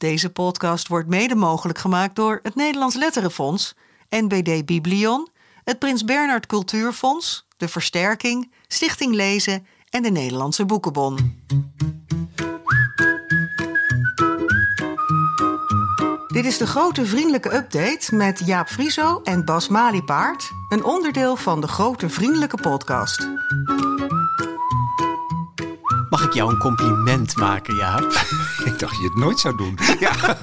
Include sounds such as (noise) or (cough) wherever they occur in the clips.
Deze podcast wordt mede mogelijk gemaakt door het Nederlands Letterenfonds, NBD Biblion, het Prins Bernhard Cultuurfonds, de Versterking, Stichting Lezen en de Nederlandse Boekenbon. Dit is de grote vriendelijke update met Jaap Frieso en Bas Maliepaard, een onderdeel van de grote vriendelijke podcast. Mag ik jou een compliment maken, Jaap? (laughs) Ik dacht je het nooit zou doen. (laughs) Ja.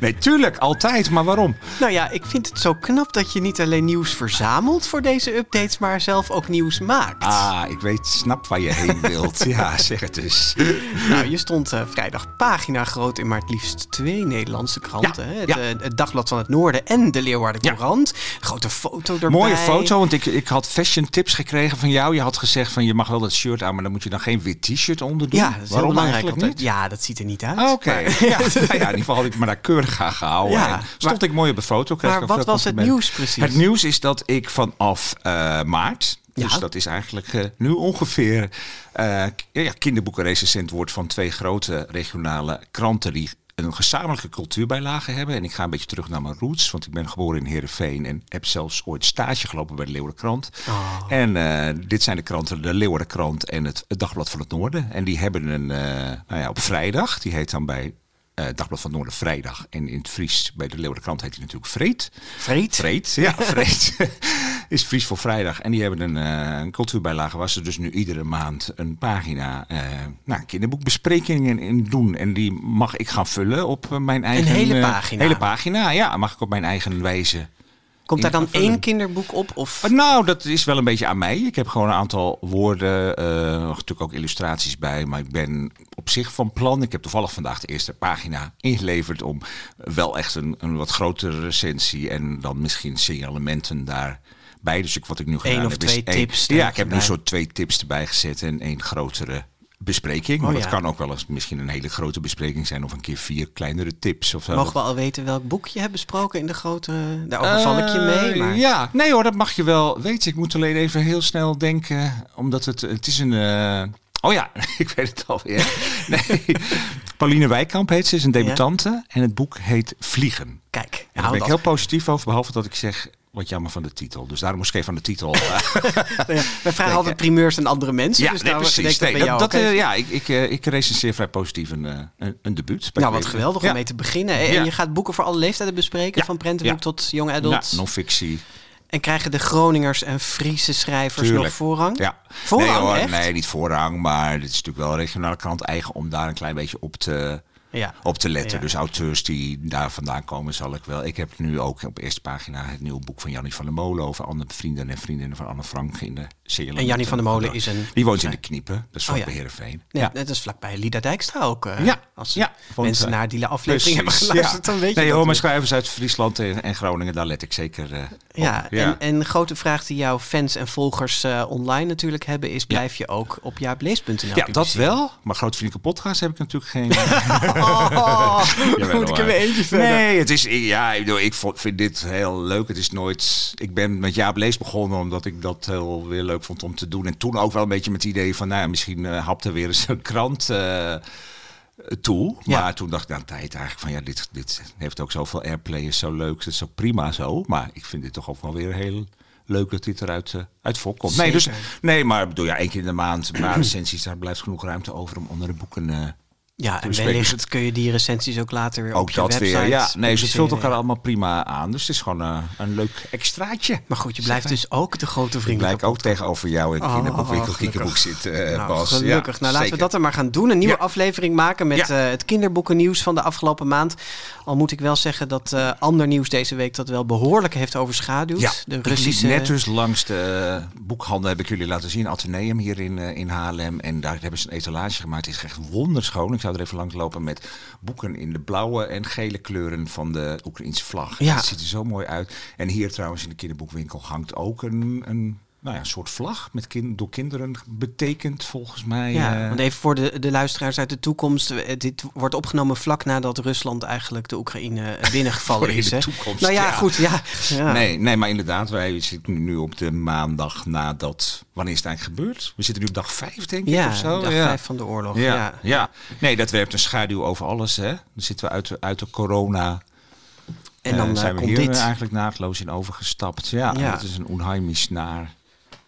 Nee, tuurlijk, altijd. Maar waarom? Nou ja, ik vind het zo knap dat je niet alleen nieuws verzamelt voor deze updates, maar zelf ook nieuws maakt. Ah, ik weet, snap waar je heen wilt. (laughs) Ja, zeg het eens. Nou, je stond eh, vrijdag pagina groot in maar het liefst twee Nederlandse kranten. Ja, hè? Het, ja. het Dagblad van het Noorden en de Leeuwarden. Courant. Grote foto erbij. Mooie foto, want ik, ik had fashion tips gekregen van jou. Je had gezegd van je mag wel dat shirt aan, maar dan moet je dan geen wit t-shirt onder doen. Ja, dat is heel waarom belangrijk. eigenlijk niet? Ja, dat ziet er niet uit. Ah, Oké, Maar- (laughs) ja, nou ja, in ieder geval had ik me daar keurig aan gehouden. Ja, stond ik mooi op de foto. maar wat was het nieuws precies? Het nieuws is dat ik vanaf eh, maart, dus Ja. dat is eigenlijk eh, nu ongeveer, k- ja, kinderboekenrecensent wordt van twee grote regionale kranten die een gezamenlijke cultuurbijlage hebben. En ik ga een beetje terug naar mijn roots, want ik ben geboren in Heerenveen en heb zelfs ooit stage gelopen bij de Leeuwardenkrant. Oh. En eh, dit zijn de kranten, de Leeuwardenkrant en het, het Dagblad van het Noorden. En die hebben een, eh, nou ja, op vrijdag, die heet dan bij eh Dagblad van het Noorden vrijdag. En in het Fries, bij de Leeuwardenkrant heet die natuurlijk Vreed. Vreed? Vreed, ja, (laughs) Vreed. Is Fries voor vrijdag. En die hebben een, eh, een cultuurbijlage waar ze dus nu iedere maand een pagina eh nou, kinderboekbesprekingen in doen. En die mag ik gaan vullen op eh, mijn eigen... hele eh, pagina? hele pagina, ja. Mag ik op mijn eigen wijze Komt daar dan één kinderboek op? Of... Nou, dat is wel een beetje aan mij. Ik heb gewoon een aantal woorden, eh, natuurlijk ook illustraties bij. Maar ik ben op zich van plan. Ik heb toevallig vandaag de eerste pagina ingeleverd om wel echt een, een wat grotere recensie en dan misschien signalementen daarbij. Dus ik, wat ik nu gedaan of heb twee is tips Ja, ik heb nu zo twee tips erbij gezet en één grotere bespreking. Oh, maar het ja. kan ook wel eens misschien een hele grote bespreking zijn of een keer vier kleinere tips of zo. Mogen we al weten welk boek je hebt besproken in de grote... Daar overval ik je mee, Eh, maar... Ja, nee hoor, dat mag je wel weten. Ik moet alleen even heel snel denken, omdat het, het is een... eh, Oh ja, (laughs) ik weet het alweer. (laughs) Nee. Pauline Wijkamp heet ze, is een debutante. En het boek heet Vliegen. En Kijk, daar ben ik dat- heel positief over, behalve dat ik zeg... Wat jammer van de titel. Dus daarom moest ik even aan de titel. eh, (laughs) wij (laughs) vragen altijd primeurs aan andere mensen. ja, dus nee, nou, precies. denk ik dat Nee, jou dat, dat, eh, ja, ik, ik, eh, ik recenseer vrij positief een, een, een debuut. bij Nou, wat geweldig Ja. om mee te beginnen. En Ja. je gaat boeken voor alle leeftijden bespreken, Ja. van prentenboek tot young adult. Ja, non-fictie. En krijgen de Groningers en Friese schrijvers Tuurlijk. nog voorrang? Ja. Voorrang, nee, hoor, nee, niet voorrang, maar dit is natuurlijk wel een regionale krant eigen om daar een klein beetje op te, Ja. op te letten. Ja. Dus auteurs die daar vandaan komen, zal ik wel. Ik heb nu ook op eerste pagina het nieuwe boek van Jannie van der Molen over andere vrienden en vriendinnen van Anne Frank in de serie. En Jannie van der Molen is een... Die woont in de Kniepen, dat is Oh, van ja. de Heerenveen. Ja, net als vlakbij Lida Dijkstra ook. eh, Ja, Als ja, want, mensen eh, naar die aflevering hebben Precies, geluisterd, ja. dan weet je Nee, dat hoor, maar schrijvers uit Friesland en en Groningen, daar let ik zeker eh, Ja, op. En, en de grote vraag die jouw fans en volgers online natuurlijk hebben... is blijf je ook op jaaplees.nl ja, dat wel. Maar Grote Vriendelijke Podcast heb ik natuurlijk geen... (laughs) Oh, (laughs) Jawel, moet ik er weer eentje verder? Nee, het is, ja, ik, bedoel, ik vind dit heel leuk. Het is nooit. Ik ben met Jaap Lees begonnen omdat ik dat heel weer leuk vond om te doen. En toen ook wel een beetje met het idee van, nou, ja, misschien eh hapte weer eens een krant. eh toe. Ja. Maar toen dacht ik na een tijd eigenlijk van ja, dit, dit heeft ook zoveel airplay, is zo leuk, het is ook prima zo. Maar ik vind dit toch ook wel weer heel leuk dat dit eruit uh, uit voorkomt. Nee, dus, nee, maar ik bedoel ja, één keer in de maand, maar (clears throat) recensies, daar blijft genoeg ruimte over om andere boeken Ja, en wellicht kun je die recensies ook later weer op je dat website weer. Ja, nee, ze vult elkaar allemaal prima aan. Dus het is gewoon eh, een leuk extraatje. Maar goed, je blijft dus ook de grote Ik vrienden. blijk ook tegenover jou in Oh, kinderboekwinkel gelukkig. Kikkerboek zitten, eh Nou, Bas. gelukkig. Ja, nou, laten we dat er maar gaan doen. Een nieuwe Ja. aflevering maken met Ja. eh, het kinderboekennieuws van de afgelopen maand. Al moet ik wel zeggen dat eh, ander nieuws deze week dat wel behoorlijk heeft overschaduwd. Ja, de ik Russische... net dus langs de boekhandel, heb ik jullie laten zien, Atheneum hier in, in Haarlem. En daar hebben ze een etalage gemaakt. Het is echt wonderschoon. Zou er even langs lopen met boeken in de blauwe en gele kleuren van de Oekraïnse vlag. Ja. Het ziet er zo mooi uit. En hier trouwens in de kinderboekwinkel hangt ook een, een nou ja, een soort vlag met kind, door kinderen betekend volgens mij. Ja, eh. want even voor de, de luisteraars uit de toekomst. eh, Dit wordt opgenomen vlak nadat Rusland eigenlijk de Oekraïne eh, (laughs) binnengevallen is. de hè? toekomst, nou ja, ja. goed. Ja, (laughs) ja. Nee, nee, maar inderdaad, wij zitten nu op de maandag nadat. Wanneer is het eigenlijk gebeurd? We zitten nu op dag vijf, denk ik. Ja, of zo. dag vijf van de oorlog. Ja, Ja. nee, dat werpt een schaduw over alles. Hè. Dan zitten we uit de, uit de corona. En dan eh, zijn we komt hier dit. eigenlijk naadloos in overgestapt. Ja, Ja. dat is een onheimisch naar.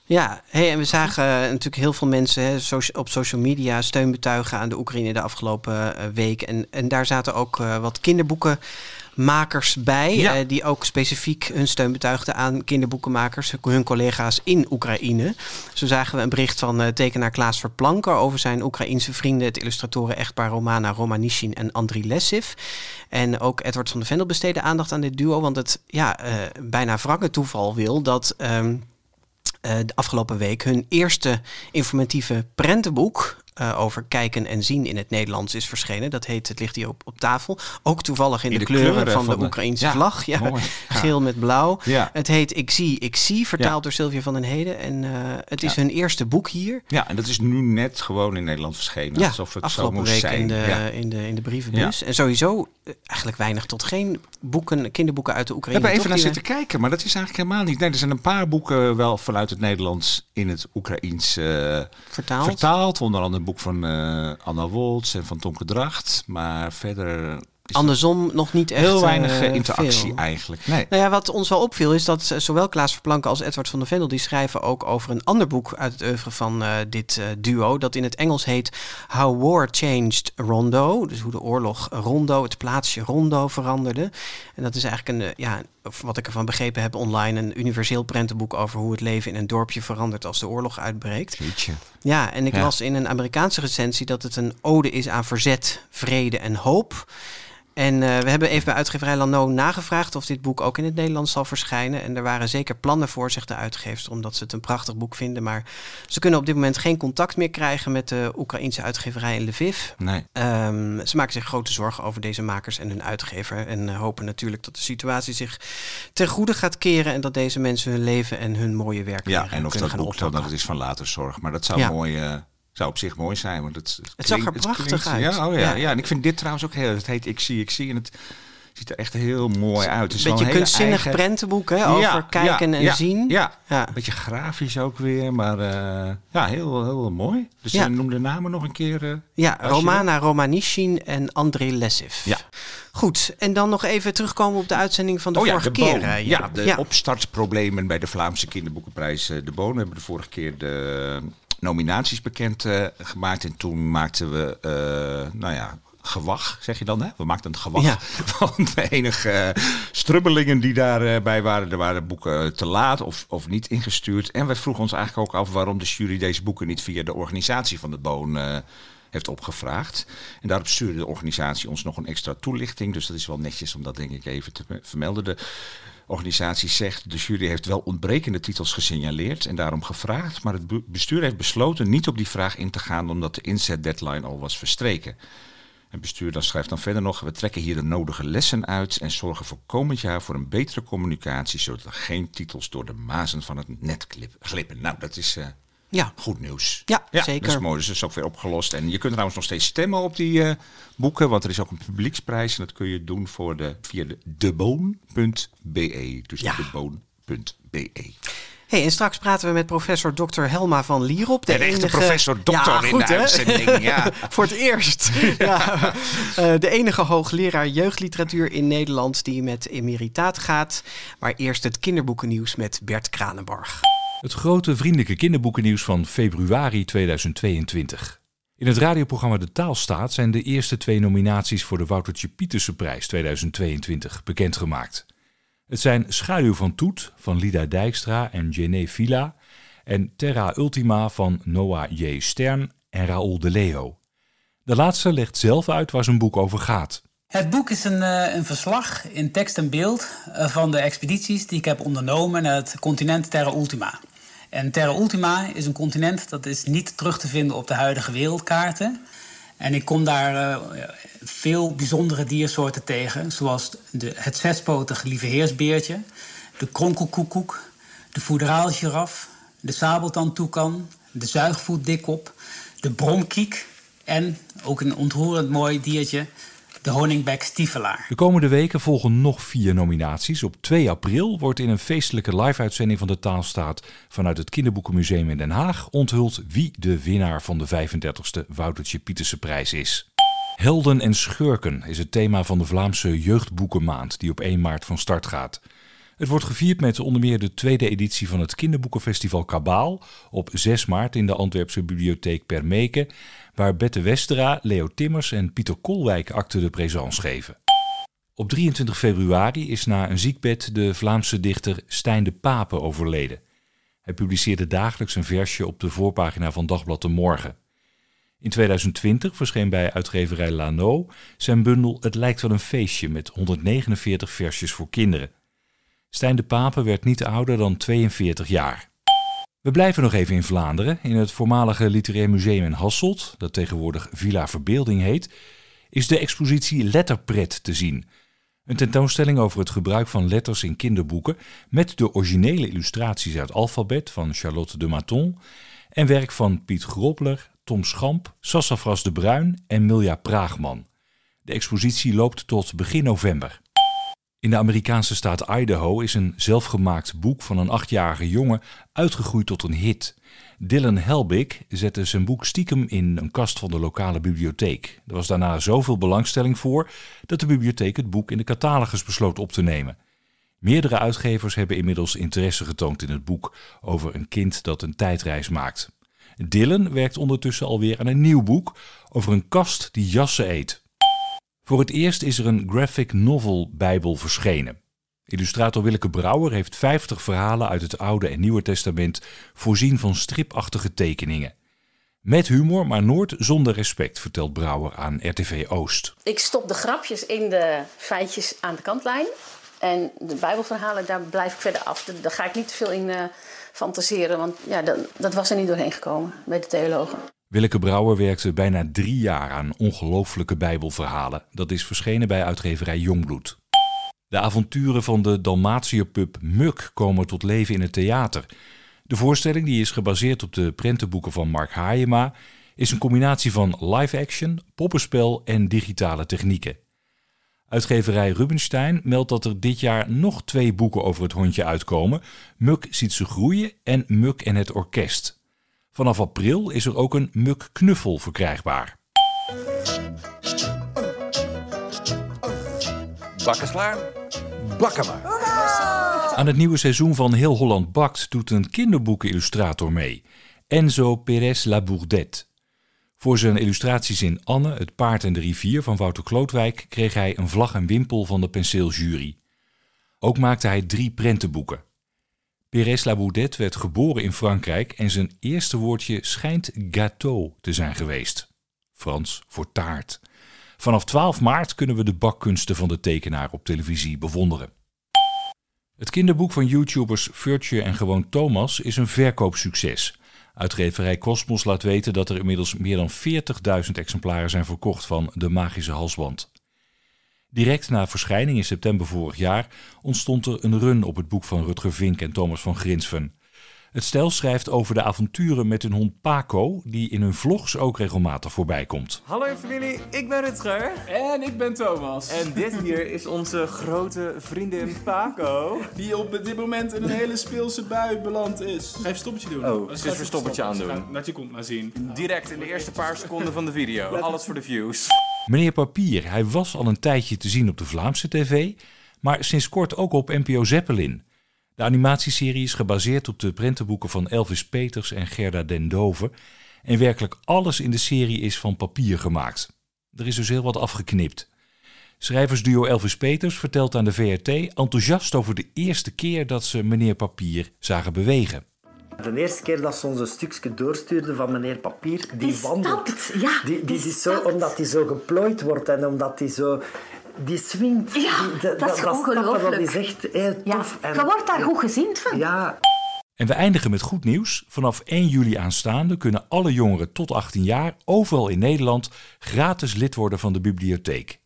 Ja, hey, en we zagen eh, natuurlijk heel veel mensen hè, op social media steun betuigen aan de Oekraïne de afgelopen eh, week. En, en daar zaten ook eh, wat kinderboekenmakers bij, Ja. die ook specifiek hun steun betuigden aan kinderboekenmakers, hun collega's in Oekraïne. Zo zagen we een bericht van tekenaar Klaas Verplanker over zijn Oekraïense vrienden, het illustratoren echtpaar Romana Romanishin en Andriy Lessiv. En ook Edward van de Vendel besteedde aandacht aan dit duo, want het ja, bijna wrange toeval wil dat... ehm, eh, de afgelopen week hun eerste informatieve prentenboek eh, over kijken en zien in het Nederlands is verschenen. Dat heet Het ligt hier op, op tafel. Ook toevallig in, In de, de kleuren, kleuren van, van de ja, vlag. Ja. Geel met blauw. Ja. Het heet Ik zie, ik zie, vertaald door Sylvia van den Heden. En eh, het is hun eerste boek hier. Ja, en dat is nu net gewoon in Nederland verschenen. Ja, alsof het afgelopen zo moest week zijn. in, de, in, de, in de brievenbus. En sowieso eh, eigenlijk weinig tot geen boeken, kinderboeken uit de We Oekraïne. hebben even naar zitten kijken, maar dat is eigenlijk helemaal niet. Nee, er zijn een paar boeken wel vanuit het Nederlands in het Oekraïens eh, we vertaald. vertaald. Onder andere een boek van eh, Anna Woltz en van Tonke Dracht. Maar verder er Andersom nog niet echt heel weinig eh, eh, interactie veel. eigenlijk. Nee. Nou ja, wat ons wel opviel is dat eh, zowel Klaas Verplanken als Edward van der Vendel... die schrijven ook over een ander boek uit het oeuvre van eh, dit eh, duo... dat in het Engels heet How War Changed Rondo. Dus hoe de oorlog Rondo, het plaatsje Rondo veranderde. En dat is eigenlijk een, ja, wat ik ervan begrepen heb online... een universeel prentenboek over hoe het leven in een dorpje verandert... als de oorlog uitbreekt. Jeetje. Ja, en ik Ja. las in een Amerikaanse recensie dat het een ode is aan verzet, vrede en hoop. En eh, we hebben even bij uitgeverij Lano nagevraagd of dit boek ook in het Nederlands zal verschijnen. En er waren zeker plannen voor, zegt de uitgever, omdat ze het een prachtig boek vinden. Maar ze kunnen op dit moment geen contact meer krijgen met de Oekraïnse uitgeverij in Lviv. Nee. Ehm, ze maken zich grote zorgen over deze makers en hun uitgever. En eh, hopen natuurlijk dat de situatie zich ten goede gaat keren. En dat deze mensen hun leven en hun mooie werk Ja, en of dat boek dan dat is van later zorg. Maar dat zou Ja. mooi. eh, zou op zich mooi zijn. Want het, Het zag er prachtig klinkt- uit. Ja, oh ja, Ja. ja. en ik vind dit trouwens ook heel. Het heet Ik zie, ik zie. En het ziet er echt heel mooi uit. Het is Een beetje een kunstzinnig eigen- prentenboek hè, over Ja, kijken ja, en ja, zien. Ja, Ja. een beetje grafisch ook weer. Maar eh, ja, heel, heel mooi. Dus Ja. ja. noem de namen nog een keer. eh. Ja, Als je Romana Romanishin en André Lessiv. Ja. Goed, en dan nog even terugkomen op de uitzending van de oh ja, vorige de keer. Hè, Ja, de ja. opstartproblemen bij de Vlaamse kinderboekenprijs eh, De Boon. We hebben de vorige keer de nominaties bekend eh, gemaakt. En toen maakten we, eh, nou ja, gewag, zeg je dan hè? We maakten een gewag Ja. (laughs) van de enige eh, strubbelingen die daarbij waren. Er waren boeken te laat of, of niet ingestuurd. En we vroegen ons eigenlijk ook af waarom de jury deze boeken niet via de organisatie van de Boon... heeft opgevraagd. En daarop stuurde de organisatie ons nog een extra toelichting. Dus dat is wel netjes om dat denk ik even te vermelden. De organisatie zegt de jury heeft wel ontbrekende titels gesignaleerd en daarom gevraagd. Maar het be- bestuur heeft besloten niet op die vraag in te gaan omdat de inzet deadline al was verstreken. Het bestuur dan schrijft dan verder nog, we trekken hier de nodige lessen uit en zorgen voor komend jaar voor een betere communicatie, zodat er geen titels door de mazen van het net glip- glippen. Nou, dat is eh, Ja. goed nieuws. Ja, Dat zeker. is mooi, dus dat is ook weer opgelost. En je kunt trouwens nog steeds stemmen op die eh, boeken, want er is ook een publieksprijs. En dat kun je doen voor de, via de deboon.be. Dus Ja. deboon.be. Hey, en straks praten we met professor Dr. Helma van Lierop. De echte professor dokter ja, in goed, de uitzending, ja. (laughs) Voor het eerst. (laughs) ja. Eh, de enige hoogleraar jeugdliteratuur in Nederland die met emeritaat gaat. Maar eerst het kinderboekennieuws met Bert Kranenbarg. Het grote vriendelijke kinderboekennieuws van februari 2022. In het radioprogramma De Taalstaat zijn de eerste twee nominaties voor de Woutertje Pietersenprijs 2022 bekendgemaakt. Het zijn Schaduw van Toet van Lida Dijkstra en Jené Villa en Terra Ultima van Noah J. Stern en Raoul de Leo. De laatste legt zelf uit waar zijn boek over gaat. Het boek is een, eh, een verslag in tekst en beeld eh, van de expedities die ik heb ondernomen naar het continent Terra Ultima. En Terra Ultima is een continent dat is niet terug te vinden op de huidige wereldkaarten. En ik kom daar eh, veel bijzondere diersoorten tegen, zoals de, het zespotige lieveheersbeertje, de kronkelkoekoek, de voederaalgiraf, de sabeltandtoekan, de zuigvoetdikkop, de bromkiek en, ook een ontroerend mooi diertje, de honingbek stiefelaar. De komende weken volgen nog vier nominaties. Op 2 april wordt in een feestelijke live-uitzending van de Taalstaat vanuit het Kinderboekenmuseum in Den Haag onthuld wie de winnaar van de 35e Woutertje Pieterse prijs is. Helden en schurken is het thema van de Vlaamse Jeugdboekenmaand die op 1 maart van start gaat. Het wordt gevierd met onder meer de tweede editie van het kinderboekenfestival Kabaal op 6 maart in de Antwerpse bibliotheek Permeke, waar Bette Westera, Leo Timmers en Pieter Kolwijk acte de présence geven. Op 23 februari is na een ziekbed de Vlaamse dichter Stijn de Pape overleden. Hij publiceerde dagelijks een versje op de voorpagina van Dagblad de Morgen. In 2020 verscheen bij uitgeverij Lano zijn bundel Het lijkt wel een feestje met 149 versjes voor kinderen. Stijn de Pape werd niet ouder dan 42 jaar. We blijven nog even in Vlaanderen. In het voormalige Literair Museum in Hasselt, dat tegenwoordig Villa Verbeelding heet, is de expositie Letterpret te zien. Een tentoonstelling over het gebruik van letters in kinderboeken met de originele illustraties uit alfabet van Charlotte de Maton en werk van Piet Grobler, Tom Schamp, Sassafras de Bruin en Milja Praagman. De expositie loopt tot begin november. In de Amerikaanse staat Idaho is een zelfgemaakt boek van een achtjarige jongen uitgegroeid tot een hit. Dylan Helbig zette zijn boek stiekem in een kast van de lokale bibliotheek. Er was daarna zoveel belangstelling voor dat de bibliotheek het boek in de catalogus besloot op te nemen. Meerdere uitgevers hebben inmiddels interesse getoond in het boek over een kind dat een tijdreis maakt. Dylan werkt ondertussen alweer aan een nieuw boek over een kast die jassen eet. Voor het eerst is er een graphic novel bijbel verschenen. Illustrator Willeke Brouwer heeft 50 verhalen uit het Oude en Nieuwe Testament voorzien van stripachtige tekeningen. Met humor, maar nooit zonder respect, vertelt Brouwer aan RTV Oost. Ik stop de grapjes in de feitjes aan de kantlijn. En de Bijbelverhalen, daar blijf ik verder af. Daar ga ik niet te veel in uh, fantaseren, want ja, dat was er niet doorheen gekomen bij de theologen. Willeke Brouwer werkte bijna drie jaar aan ongelooflijke bijbelverhalen. Dat is verschenen bij uitgeverij Jongbloed. De avonturen van de Dalmatierpub Muk komen tot leven in het theater. De voorstelling, die is gebaseerd op de prentenboeken van Mark Haayema, is een combinatie van live-action, poppenspel en digitale technieken. Uitgeverij Rubinstein meldt dat er dit jaar nog twee boeken over het hondje uitkomen: Muk ziet ze groeien en Muk en het orkest. Vanaf april is er ook een Muk Knuffel verkrijgbaar. Bakken klaar? Bakken maar. Aan het nieuwe seizoen van Heel Holland Bakt doet een kinderboekenillustrator mee. Enzo Perez Labourdette. Voor zijn illustraties in Anne, het paard en de rivier van Wouter Klootwijk kreeg hij een vlag en wimpel van de penseeljury. Ook maakte hij drie prentenboeken. Pérez Labourdette werd geboren in Frankrijk en zijn eerste woordje schijnt gâteau te zijn geweest. Frans voor taart. Vanaf 12 maart kunnen we de bakkunsten van de tekenaar op televisie bewonderen. Het kinderboek van YouTubers Virtue en Gewoon Thomas is een verkoopsucces. Uitgeverij Cosmos laat weten dat er inmiddels meer dan 40.000 exemplaren zijn verkocht van De Magische Halsband. Direct na verschijning in september vorig jaar ontstond er een run op het boek van Rutger Vink en Thomas van Grinsven. Het stel schrijft over de avonturen met hun hond Paco, die in hun vlogs ook regelmatig voorbij komt. Hallo familie, ik ben Rutger. En ik ben Thomas. En dit hier is onze grote vriendin Paco. Die op dit moment in een hele speelse bui beland is. Ga even stoppertje doen. Oh, dus even stoppertje aandoen. Laat je kont maar zien. Direct in de eerste paar seconden van de video. Alles voor de views. Meneer Papier, hij was al een tijdje te zien op de Vlaamse tv, maar sinds kort ook op NPO Zeppelin. De animatieserie is gebaseerd op de prentenboeken van Elvis Peters en Gerda den Dove. En werkelijk alles in de serie is van papier gemaakt. Er is dus heel wat afgeknipt. Schrijversduo Elvis Peters vertelt aan de VRT enthousiast over de eerste keer dat ze meneer Papier zagen bewegen. De eerste keer dat ze ons een stukje doorstuurde van meneer Papier, die, die wandelt. Stampt, ja, die, die, die is zo, omdat hij zo geplooid wordt en omdat hij zo... Die swingt. Ja, die, de, dat is dat ongelooflijk. Dat is echt heel tof. Ja, je wordt daar goed gezien van. Ja. En we eindigen met goed nieuws. Vanaf 1 juli aanstaande kunnen alle jongeren tot 18 jaar overal in Nederland gratis lid worden van de bibliotheek.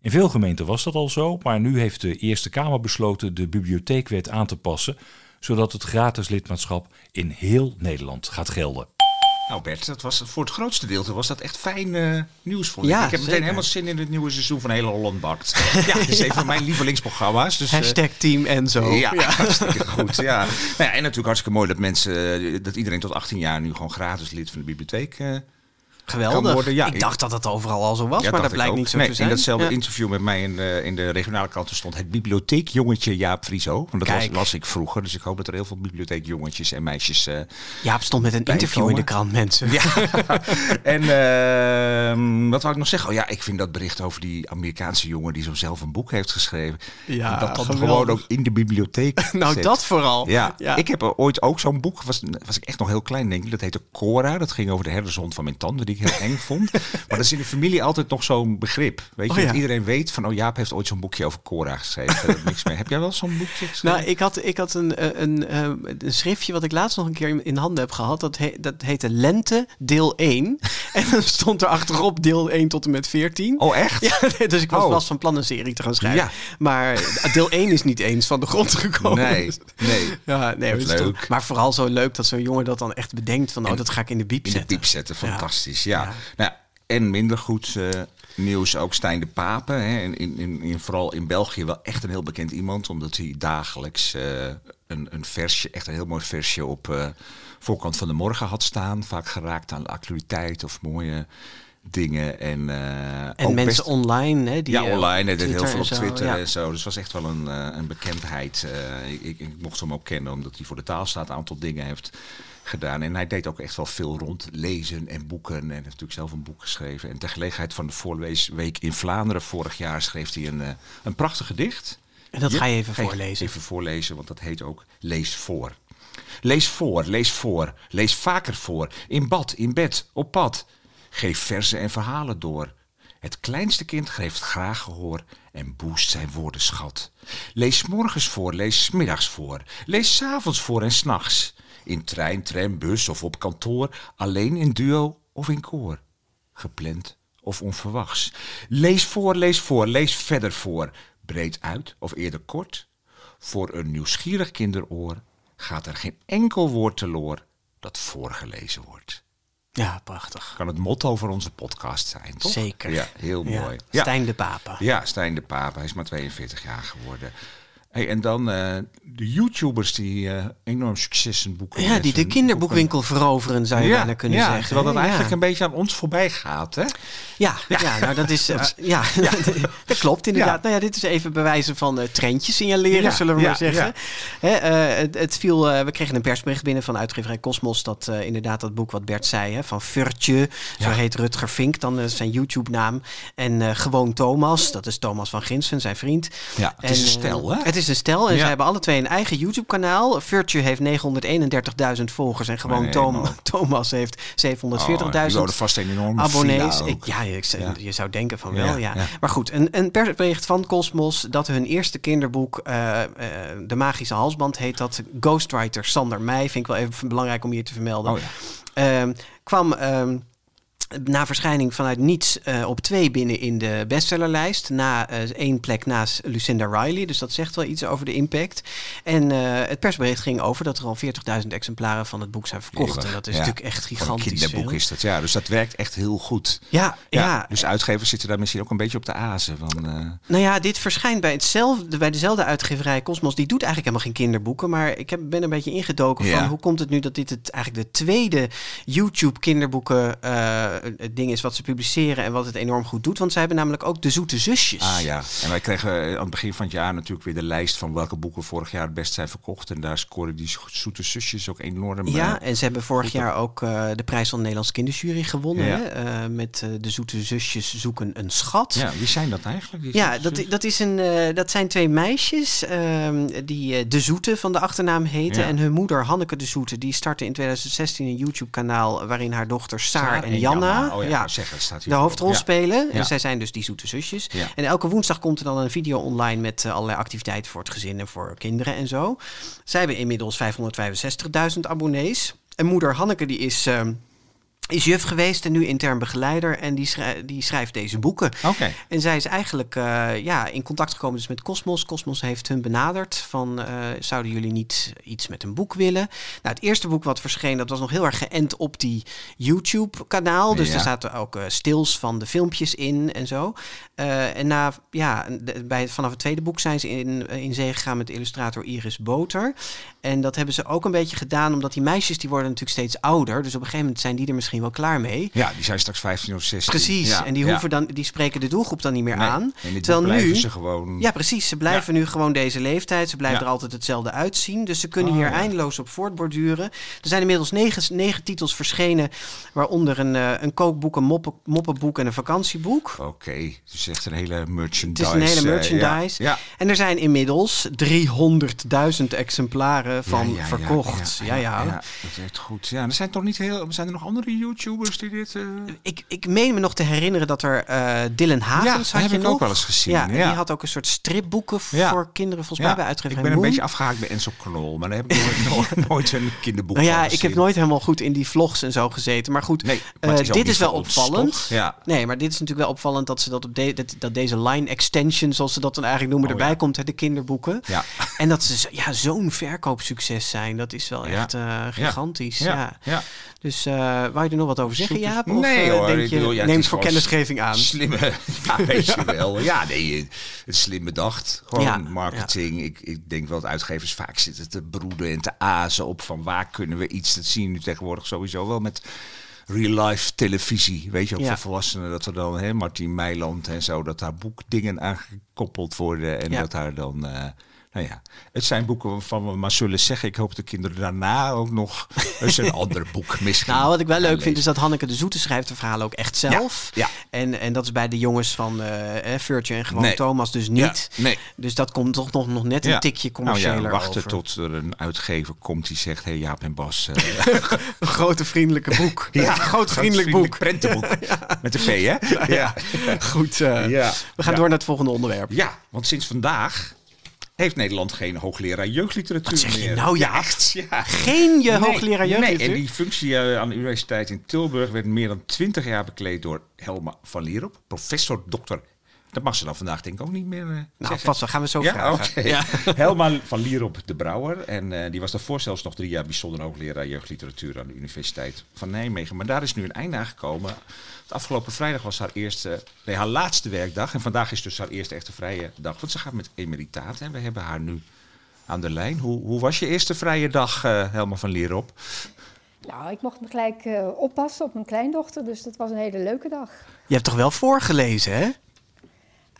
In veel gemeenten was dat al zo, maar nu heeft de Eerste Kamer besloten de bibliotheekwet aan te passen zodat het gratis lidmaatschap in heel Nederland gaat gelden. Nou Bert, dat was, voor het grootste deel was dat echt fijn uh, nieuws voor ja, ik. heb meteen helemaal zin in het nieuwe seizoen van Hele Holland Bakt. (laughs) ja, dat is een van mijn lievelingsprogramma's. Dus, Hashtag team en zo. Ja, ja. hartstikke (laughs) goed. Ja. Nou ja, en natuurlijk hartstikke mooi dat mensen, dat iedereen tot 18 jaar nu gewoon gratis lid van de bibliotheek uh, Geweldig. Ja, ik dacht dat het overal al zo was, maar dat blijkt niet zo nee, te zijn. In datzelfde interview met mij in de, in de regionale krant stond het bibliotheekjongetje Jaap Frieso. Want dat was, las ik vroeger, dus ik hoop dat er heel veel bibliotheekjongetjes en meisjes. Uh, Jaap stond met een interview in de krant, mensen. Ja. (laughs) en uh, wat wou ik nog zeggen? Oh ja, ik vind dat bericht over die Amerikaanse jongen die zo zelf een boek heeft geschreven. Ja, dat dan gewoon ook in de bibliotheek. (laughs) nou, dat vooral. Ja. ja. ik heb ooit ook zo'n boek. Was, was ik echt nog heel klein, denk ik. Dat heette Cora. Dat ging over de herdershond van mijn tante, die ik heel eng vond. Maar dat is in de familie altijd nog zo'n begrip. Weet je, Oh, ja. dat iedereen weet van, oh Jaap heeft ooit zo'n boekje over Cora geschreven. Niks mee. Heb jij wel zo'n boekje geschreven? Nou, ik had, ik had een, een, een, eh, een schriftje wat ik laatst nog een keer in, in handen heb gehad. Dat, he, dat heette Lente, deel 1. (laughs) en dan stond er achterop deel 1 tot en met 14. Oh, echt? (laughs) Ja, dus ik was Oh. vast van plan een serie te gaan schrijven. Ja. Maar deel 1 is niet eens van de grond gekomen. Nee, nee. Ja, nee, Dat is toch- leuk. Maar vooral zo leuk dat zo'n jongen dat dan echt bedenkt van, oh, dat ga ik in de biep In de zetten. piep zetten, fantastisch. Ja. Ja. Nou, en minder goed eh, nieuws ook Stijn de Pape. Hè. In, in, in, vooral in België wel echt een heel bekend iemand. Omdat hij dagelijks eh, een, een versje, echt een heel mooi versje op eh, voorkant van de morgen had staan. Vaak geraakt aan actualiteit of mooie dingen. En, mensen best- online, hè? Die, ja, online. Hij deed heel veel op en zo, Twitter ja. en zo. Dus het was echt wel een, een bekendheid. Ik, ik, mocht hem ook kennen omdat hij voor de taalstaat een aantal dingen heeft gedaan. En hij deed ook echt wel veel rond lezen en boeken. En heeft natuurlijk zelf een boek geschreven. En ter gelegenheid van de voorleesweek in Vlaanderen vorig jaar schreef hij een, eh, een prachtig gedicht. En dat ga je even voorlezen. Even voorlezen, want dat heet ook Lees voor. Lees voor, lees voor, lees vaker voor. In bad, in bed, op pad. Geef verzen en verhalen door. Het kleinste kind geeft graag gehoor en boost zijn woordenschat. Lees morgens voor, lees middags voor. Lees 's avonds voor en s'nachts. In trein, tram, bus of op kantoor. Alleen in duo of in koor. Gepland of onverwachts. Lees voor, lees voor, lees verder voor. Breed uit of eerder kort. Voor een nieuwsgierig kinderoor gaat er geen enkel woord teloor dat voorgelezen wordt. Ja, prachtig. Kan het motto voor onze podcast zijn, toch? Zeker. Ja, heel mooi. Ja. Stijn de Pape. Ja, Stijn de Pape. Hij is maar 42 jaar geworden. Hey, en dan eh, de YouTubers die eh, enorm successen boeken. Ja, die de kinderboekwinkel veroveren, zou je boeken. bijna kunnen ja, zeggen. Terwijl dat eigenlijk ja. een beetje aan ons voorbij gaat, hè? Ja, ja. nou dat is. (laughs) ja, (laughs) dat klopt inderdaad. Ja. Nou ja, dit is even bewijzen van eh trendjes signaleren, Ja, zullen we ja, maar zeggen. ja. Hè, het, het viel, we kregen een persbericht binnen van uitgeverij Cosmos dat inderdaad dat boek wat Bert zei, hè, van Furtje, zo Ja. heet Rutger Vink, dan zijn YouTube-naam. En gewoon Thomas, dat is Thomas van Ginsen, zijn vriend. Ja, het is een En, stel, hè? Het is een stel en Ja. ze hebben alle twee een eigen YouTube-kanaal. Virtue heeft 931.000 volgers en gewoon Nee, Tom-. (laughs) Thomas heeft 740.000 Oh, vast een enorme abonnees. Ik, ja, ik, Ja. je zou denken van wel, ja. Maar goed, een, een persbericht van Cosmos dat hun eerste kinderboek, eh, eh, De Magische Halsband, heet dat. Ghostwriter Sander Meij, vind ik wel even belangrijk om hier te vermelden. Oh. Ehm, kwam ehm, na verschijning vanuit niets eh, op twee binnen in de bestsellerlijst. Na eh, één plek naast Lucinda Riley. Dus dat zegt wel iets over de impact. En eh, het persbericht ging over dat er al 40.000 exemplaren van het boek zijn verkocht. En dat is Ja. natuurlijk echt Voor een gigantisch kinderboek is dat, ja. Dus dat werkt echt heel goed. Ja, ja, Dus uitgevers zitten daar misschien ook een beetje op de azen. Van, Nou ja, dit verschijnt bij, hetzelfde, bij dezelfde uitgeverij Cosmos. Die doet eigenlijk helemaal geen kinderboeken. Maar ik heb, ben een beetje ingedoken Ja. van hoe komt het nu dat dit het, eigenlijk de tweede YouTube kinderboeken het ding is wat ze publiceren en wat het enorm goed doet. Want zij hebben namelijk ook de Zoete Zusjes. Ah ja, en wij kregen aan het begin van het jaar natuurlijk weer de lijst van welke boeken vorig jaar het best zijn verkocht. En daar scoren die zoete zusjes ook enorm. Ja, eh, en ze hebben vorig jaar ook eh, de prijs van de Nederlandse kinderjury gewonnen. Ja. Hè? Eh, met eh, de Zoete Zusjes zoeken een schat. ja, wie zijn dat eigenlijk? Ja, dat, dat, is een, eh, dat zijn twee meisjes ehm, die eh, De Zoete van de achternaam heten. Ja. En hun moeder, Hanneke De Zoete, die startte in 2016 een YouTube-kanaal... waarin haar dochters Saar, Saar en en Janna, Oh ja, staat hier de hoofdrol spelen. En zij zijn dus die Zoete Zusjes. En elke woensdag komt er dan een video online met eh, allerlei activiteiten voor het gezin en voor kinderen en zo. Zij hebben inmiddels 565.000 abonnees. En moeder Hanneke die is... ehm, is juf geweest en nu intern begeleider. En die, die schrijft deze boeken. Oké. En zij is eigenlijk uh, ja, in contact gekomen dus met Cosmos. Cosmos heeft hun benaderd van... Uh, zouden jullie niet iets met een boek willen? Nou, het eerste boek wat verscheen, dat was nog heel erg geënt op die YouTube-kanaal. Dus ja. er zaten ook uh, stils van de filmpjes in en zo. en na, ja, bij, vanaf het tweede boek zijn ze in, in zee gegaan met illustrator Iris Boter. En dat hebben ze ook een beetje gedaan, omdat die meisjes die worden natuurlijk steeds ouder. Dus op een gegeven moment zijn die er misschien wel klaar mee. Ja, die zijn straks 15 of 16. Precies, ja, en die, hoeven dan, die spreken de doelgroep dan niet meer nee. aan. En Terwijl nu ze gewoon. Ja, precies. Ze blijven nu gewoon deze leeftijd. Ze blijven er altijd hetzelfde uitzien. Dus ze kunnen Oh, hier ja. eindeloos op voortborduren. Er zijn inmiddels negen, negen titels verschenen, waaronder een, uh, een kookboek, een moppen, moppenboek en een vakantieboek. Oké, okay. dus echt een hele merchandise. Het is een hele merchandise. Uh, ja. En er zijn inmiddels 300.000 exemplaren van ja, verkocht. Ja, ja. dat is goed. Ja, er zijn toch niet heel. Zijn er nog andere YouTubers die dit. Uh... Ik, ik meen me nog te herinneren dat er uh, Dylan Hagens ja, had heb je ik nog. ook wel eens gezien. Ja, Ja, die had ook een soort stripboeken voor kinderen, volgens mij bij Ik uitgeverij ben een beetje afgehaakt bij Enzo Knol, maar daar heb ik nooit, (laughs) nooit een kinderboek nou ja, ik heb nooit helemaal goed in die vlogs en zo gezeten. Maar goed, Nee, maar het is ook dit is wel opvallend. Nee, maar dit is natuurlijk wel opvallend dat ze dat op de, dat, dat deze line extension, zoals ze dat dan eigenlijk noemen, Oh, erbij komt, hè, de kinderboeken. Ja. En dat ze ja, zo'n verkoopsucces zijn. Dat is wel echt eh, gigantisch. Ja. Dus eh wou je er nog wat over zeggen, Jaap? Of nee eh, hoor, denk je, bedoel, ja, neemt voor kennisgeving aan? Slimme, (laughs) ja, weet je wel. Ja, nee, het is slim bedacht. Gewoon Ja, marketing. Ik, ik denk wel dat uitgevers vaak zitten te broeden en te azen op van waar kunnen we iets. Dat zie je nu tegenwoordig sowieso wel met real-life televisie. Weet je, ook Ja. voor volwassenen dat er dan, hè, Martin Meiland en zo, dat daar boekdingen aangekoppeld worden en Ja. dat daar dan... eh, nou ja, het zijn boeken waarvan we maar zullen zeggen. Ik hoop de kinderen daarna ook nog (laughs) eens een ander boek misschien. Nou, wat ik wel leuk vind is dat Hanneke de Zoete schrijft de verhalen ook echt zelf. Ja, En, en dat is bij de jongens van eh Furtje en gewoon Nee. Thomas dus niet. Ja, nee. Dus dat komt toch nog, nog net een tikje commerciëler nou ja, wachten over. tot er een uitgever komt die zegt... hé hey, Jaap en Bas... eh, (laughs) Een grote vriendelijke (laughs) boek. ja, een groot vriendelijk boek. prentenboek. Met de P, hè? Ja. Goed, Ja. we gaan door naar het volgende onderwerp. ja, want sinds vandaag heeft Nederland geen hoogleraar jeugdliteratuur Wat zeg je meer. nou, ja? Echt, (laughs) ja. Geen je Nee, hoogleraar jeugdliteratuur? Nee, en die functie eh, aan de Universiteit in Tilburg werd meer dan twintig jaar bekleed door Helma van Lierop, professor dokter. Dat mag ze dan vandaag denk ik ook niet meer eh, Nou, zeggen. vast wel. Gaan we zo ja, vragen. Ja. (laughs) Helma van Lierop de Brouwer. En eh, die was daarvoor zelfs nog drie jaar bijzonder hoogleraar jeugdliteratuur aan de Universiteit van Nijmegen. Maar daar is nu een einde aangekomen. Het afgelopen vrijdag was haar eerste, nee, haar laatste werkdag. En vandaag is dus haar eerste echte vrije dag. Want ze gaat met emeritaat. En we hebben haar nu aan de lijn. Hoe, hoe was je eerste vrije dag, eh Helma van Lierop? Nou, ik mocht me gelijk eh, oppassen op mijn kleindochter, dus dat was een hele leuke dag. Je hebt toch wel voorgelezen, hè?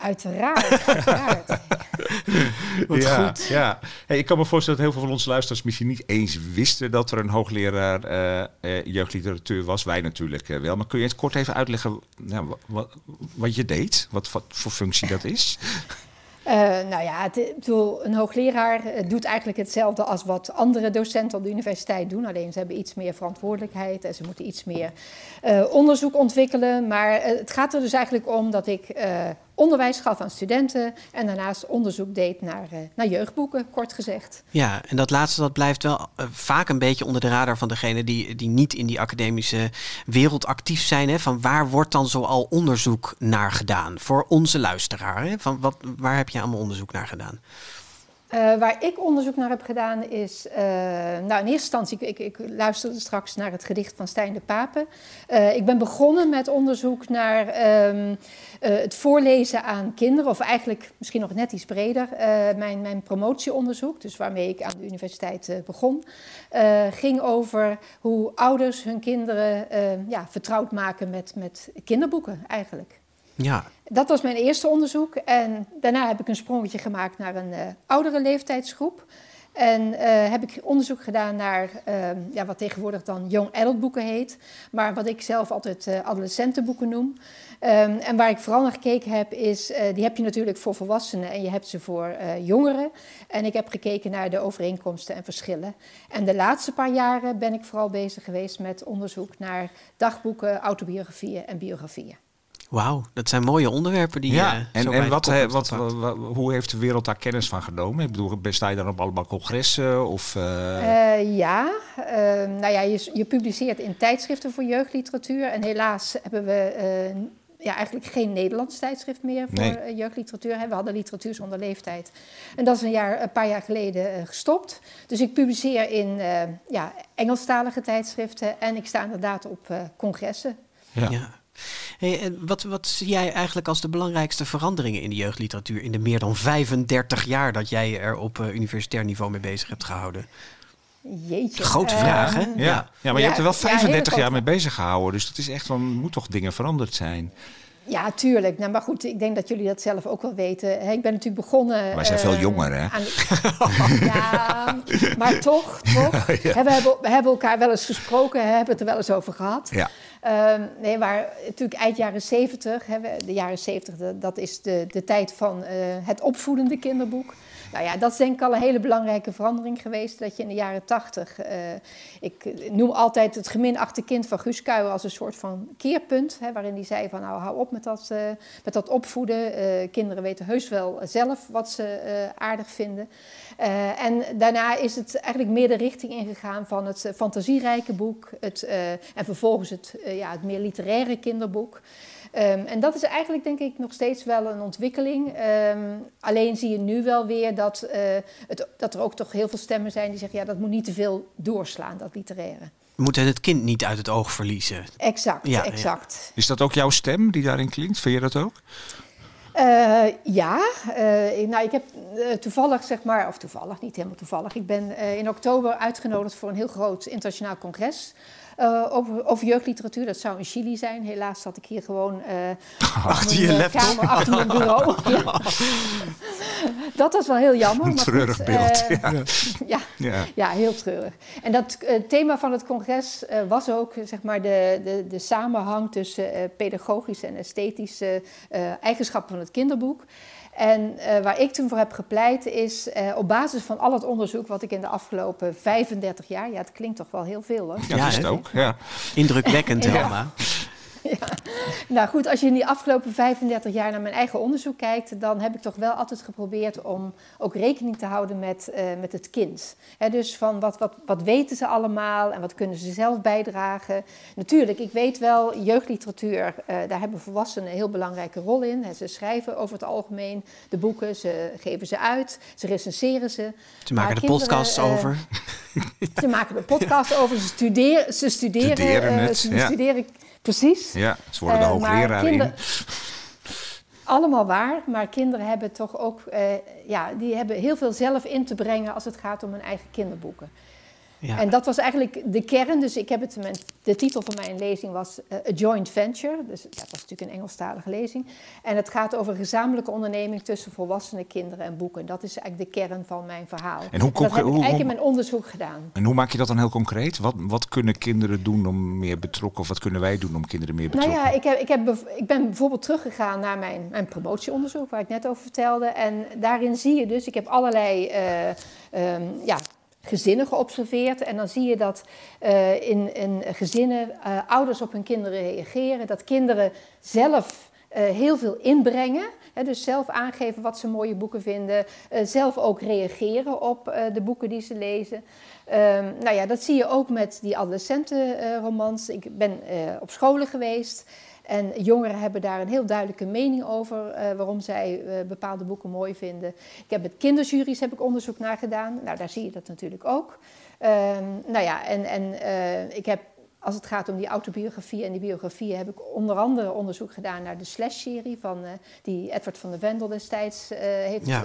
Uiteraard, uiteraard. (laughs) Wat ja, goed. Ja. Hey, ik kan me voorstellen dat heel veel van onze luisteraars misschien niet eens wisten dat er een hoogleraar eh, eh, jeugdliteratuur was. Wij natuurlijk eh, wel. Maar kun je het kort even uitleggen nou, wat, wat, wat je deed? Wat, wat voor functie dat is? (laughs) Eh, nou ja, het, ik bedoel, een hoogleraar doet eigenlijk hetzelfde als wat andere docenten op de universiteit doen. Alleen ze hebben iets meer verantwoordelijkheid en ze moeten iets meer eh, onderzoek ontwikkelen. Maar het gaat er dus eigenlijk om dat ik eh, onderwijs gaf aan studenten en daarnaast onderzoek deed naar, eh, naar jeugdboeken, kort gezegd. Ja, en dat laatste dat blijft wel eh, vaak een beetje onder de radar van degene die, die niet in die academische wereld actief zijn. Hè? Van waar wordt dan zoal onderzoek naar gedaan? Voor onze luisteraar. Hè? Van wat, waar heb je allemaal onderzoek naar gedaan? Eh, waar ik onderzoek naar heb gedaan is, eh, nou in eerste instantie, ik, ik, ik luisterde straks naar het gedicht van Stijn de Pape. Eh, ik ben begonnen met onderzoek naar ehm, eh, het voorlezen aan kinderen, of eigenlijk misschien nog net iets breder. Mijn, mijn promotieonderzoek, dus waarmee ik aan de universiteit begon, ging over hoe ouders hun kinderen ja, vertrouwd maken met, met kinderboeken eigenlijk. Ja, Dat was mijn eerste onderzoek. En daarna heb ik een sprongetje gemaakt naar een eh, oudere leeftijdsgroep. En eh, heb ik onderzoek gedaan naar ehm, ja, wat tegenwoordig dan young adult boeken heet. Maar wat ik zelf altijd eh, adolescentenboeken noem. Ehm, en waar ik vooral naar gekeken heb is, die heb je natuurlijk voor volwassenen en je hebt ze voor jongeren. En ik heb gekeken naar de overeenkomsten en verschillen. En de laatste paar jaren ben ik vooral bezig geweest met onderzoek naar dagboeken, autobiografieën en biografieën. Wauw, dat zijn mooie onderwerpen die ja, uh, en, en wat, wat, wat, hoe heeft de wereld daar kennis van genomen? Ik bedoel, sta je dan op allemaal congressen? Of, uh... ja, ehm, nou ja, je, je, publiceert in tijdschriften voor jeugdliteratuur. En helaas hebben we ja, eigenlijk geen Nederlands tijdschrift meer voor nee. jeugdliteratuur. We hadden literatuur zonder leeftijd. En dat is een, jaar, een paar jaar geleden gestopt. Dus ik publiceer in ja, Engelstalige tijdschriften en ik sta inderdaad op congressen. ja. ja. Hey, en wat, wat zie jij eigenlijk als de belangrijkste veranderingen in de jeugdliteratuur in de meer dan 35 jaar dat jij er op uh, universitair niveau mee bezig hebt gehouden? Jeetje. Grote vraag, hè? Ja, ja. ja maar je hebt er wel 35 jaar mee bezig gehouden. Dus dat is echt van, moet toch dingen veranderd zijn? Ja, tuurlijk. Nou, maar goed, ik denk dat jullie dat zelf ook wel weten. Ik ben natuurlijk begonnen... Wij zijn uh, veel jonger, hè? Aan... (laughs) ja, maar toch, toch. (laughs) Ja. We, hebben, we hebben elkaar wel eens gesproken, we hebben het er wel eens over gehad. Ja. Um, nee, maar natuurlijk eind jaren zeventig, de jaren zeventig, dat is de, de tijd van uh, het opvoedende kinderboek. Nou ja, dat is denk ik al een hele belangrijke verandering geweest. Dat je in de jaren tachtig, uh, ik noem altijd het geminachte kind van Guus als een soort van keerpunt. Hè, waarin hij zei van nou hou op met dat, uh, met dat opvoeden. Uh, kinderen weten heus wel zelf wat ze aardig vinden. en daarna is het eigenlijk meer de richting ingegaan van het fantasierijke boek. Het, en vervolgens het, ja, het meer literaire kinderboek. Um, en dat is eigenlijk denk ik nog steeds wel een ontwikkeling. Um, alleen zie je nu wel weer dat, uh, het, dat er ook toch heel veel stemmen zijn die zeggen... ja, dat moet niet te veel doorslaan, dat literaire. We moeten het kind niet uit het oog verliezen. Exact, ja, exact. Ja. Is dat ook jouw stem die daarin klinkt? Vind je dat ook? Uh, ja, uh, nou, ik heb uh, toevallig, zeg maar, of toevallig, niet helemaal toevallig, ik ben in oktober uitgenodigd voor een heel groot internationaal congres. Uh, over, over, jeugdliteratuur. Dat zou in Chili zijn. Helaas zat ik hier gewoon (laughs) uh, achter je laptop. Kamer, achter mijn bureau. (laughs) ja. Dat was wel heel jammer. Een treurig goed, beeld. Uh, ja. Ja. ja. Ja. heel treurig. En dat thema van het congres was ook zeg maar, de, de, de samenhang tussen pedagogische en esthetische eigenschappen van het kinderboek. En uh, waar ik toen voor heb gepleit is uh, op basis van al het onderzoek wat ik in de afgelopen 35 jaar, ja, het klinkt toch wel heel veel hoor. Ja, dat is het ook. Ja. Indrukwekkend, Helma. Ja. (laughs) Nou goed, als je in die afgelopen 35 jaar naar mijn eigen onderzoek kijkt, dan heb ik toch wel altijd geprobeerd om ook rekening te houden met, uh, met het kind. He, dus van wat, wat, wat weten ze allemaal en wat kunnen ze zelf bijdragen. Natuurlijk, ik weet wel, jeugdliteratuur, uh, daar hebben volwassenen een heel belangrijke rol in. He, ze schrijven over het algemeen de boeken, ze geven ze uit, ze recenseren ze. Ze maken er podcasts uh, over. Ze maken er podcasts over, ze studeren, ze studeren, studeren, het, ze ja. studeren Precies. Ja, ze worden de uh, hoogleraar in. Allemaal waar, maar kinderen hebben toch ook, uh, ja, die hebben heel veel zelf in te brengen als het gaat om hun eigen kinderboeken. Ja. En dat was eigenlijk de kern. Dus ik heb het, mijn, de titel van mijn lezing was uh, A Joint Venture. Dus dat was natuurlijk een Engelstalige lezing. En het gaat over gezamenlijke onderneming tussen volwassenen, kinderen en boeken. Dat is eigenlijk de kern van mijn verhaal. En hoe, en dat heb ik hoe, eigenlijk in mijn onderzoek gedaan. En hoe maak je dat dan heel concreet? Wat, wat kunnen kinderen doen om meer betrokken, of wat kunnen wij doen om kinderen meer betrokken? Nou ja, ik, heb, ik, heb, ik ben bijvoorbeeld teruggegaan naar mijn, mijn promotieonderzoek, waar ik net over vertelde. En daarin zie je dus, ik heb allerlei uh, um, ja, gezinnen geobserveerd. En dan zie je dat uh, in, in, gezinnen uh, ouders op hun kinderen reageren. Dat kinderen zelf uh, heel veel inbrengen. Dus zelf aangeven wat ze mooie boeken vinden. zelf ook reageren op de boeken die ze lezen. Um, nou ja, dat zie je ook met die adolescentenromans. Ik ben op scholen geweest. En jongeren hebben daar een heel duidelijke mening over uh, waarom zij uh, bepaalde boeken mooi vinden. Ik heb met kinderjuries heb ik onderzoek naar gedaan. Nou, daar zie je dat natuurlijk ook. Um, nou ja, en, en uh, ik heb, als het gaat om die autobiografie en die biografieën, heb ik onder andere onderzoek gedaan naar de Slash-serie van die Edward van der Vendel destijds heeft ja,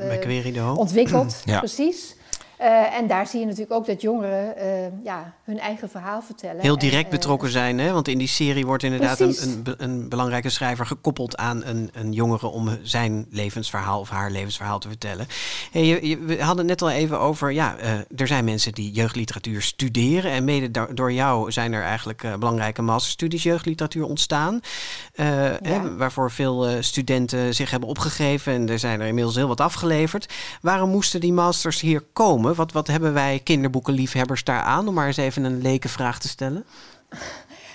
ontwikkeld. (clears throat) ja. Precies. Uh, en daar zie je natuurlijk ook dat jongeren uh, ja, hun eigen verhaal vertellen. Heel direct en, uh, betrokken zijn, hè? want in die serie wordt inderdaad een, een, een, belangrijke schrijver gekoppeld aan een, een jongere om zijn levensverhaal of haar levensverhaal te vertellen. Hey, je, je, we hadden het net al even over, ja, er zijn mensen die jeugdliteratuur studeren en mede do door jou zijn er eigenlijk belangrijke masterstudies jeugdliteratuur ontstaan, ja. hè, waarvoor veel studenten zich hebben opgegeven en er zijn er inmiddels heel wat afgeleverd. Waarom moesten die masters hier komen? Wat, wat hebben wij kinderboekenliefhebbers daar aan? Om maar eens even een leke vraag te stellen.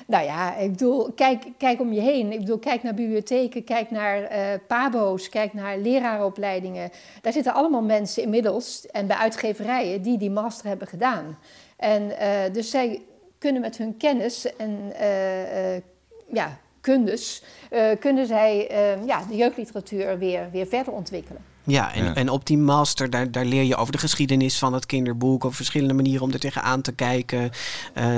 Nou ja, ik bedoel, kijk, kijk om je heen. Ik bedoel, kijk naar bibliotheken, kijk naar uh, pabo's, kijk naar leraaropleidingen. Daar zitten allemaal mensen inmiddels, en bij uitgeverijen, die die master hebben gedaan. En uh, dus zij kunnen met hun kennis en uh, ja, kundes, kunnen zij ja, de jeugdliteratuur weer, weer verder ontwikkelen. Ja en, en op die master, daar, daar leer je over de geschiedenis van het kinderboek, over verschillende manieren om er tegenaan te kijken.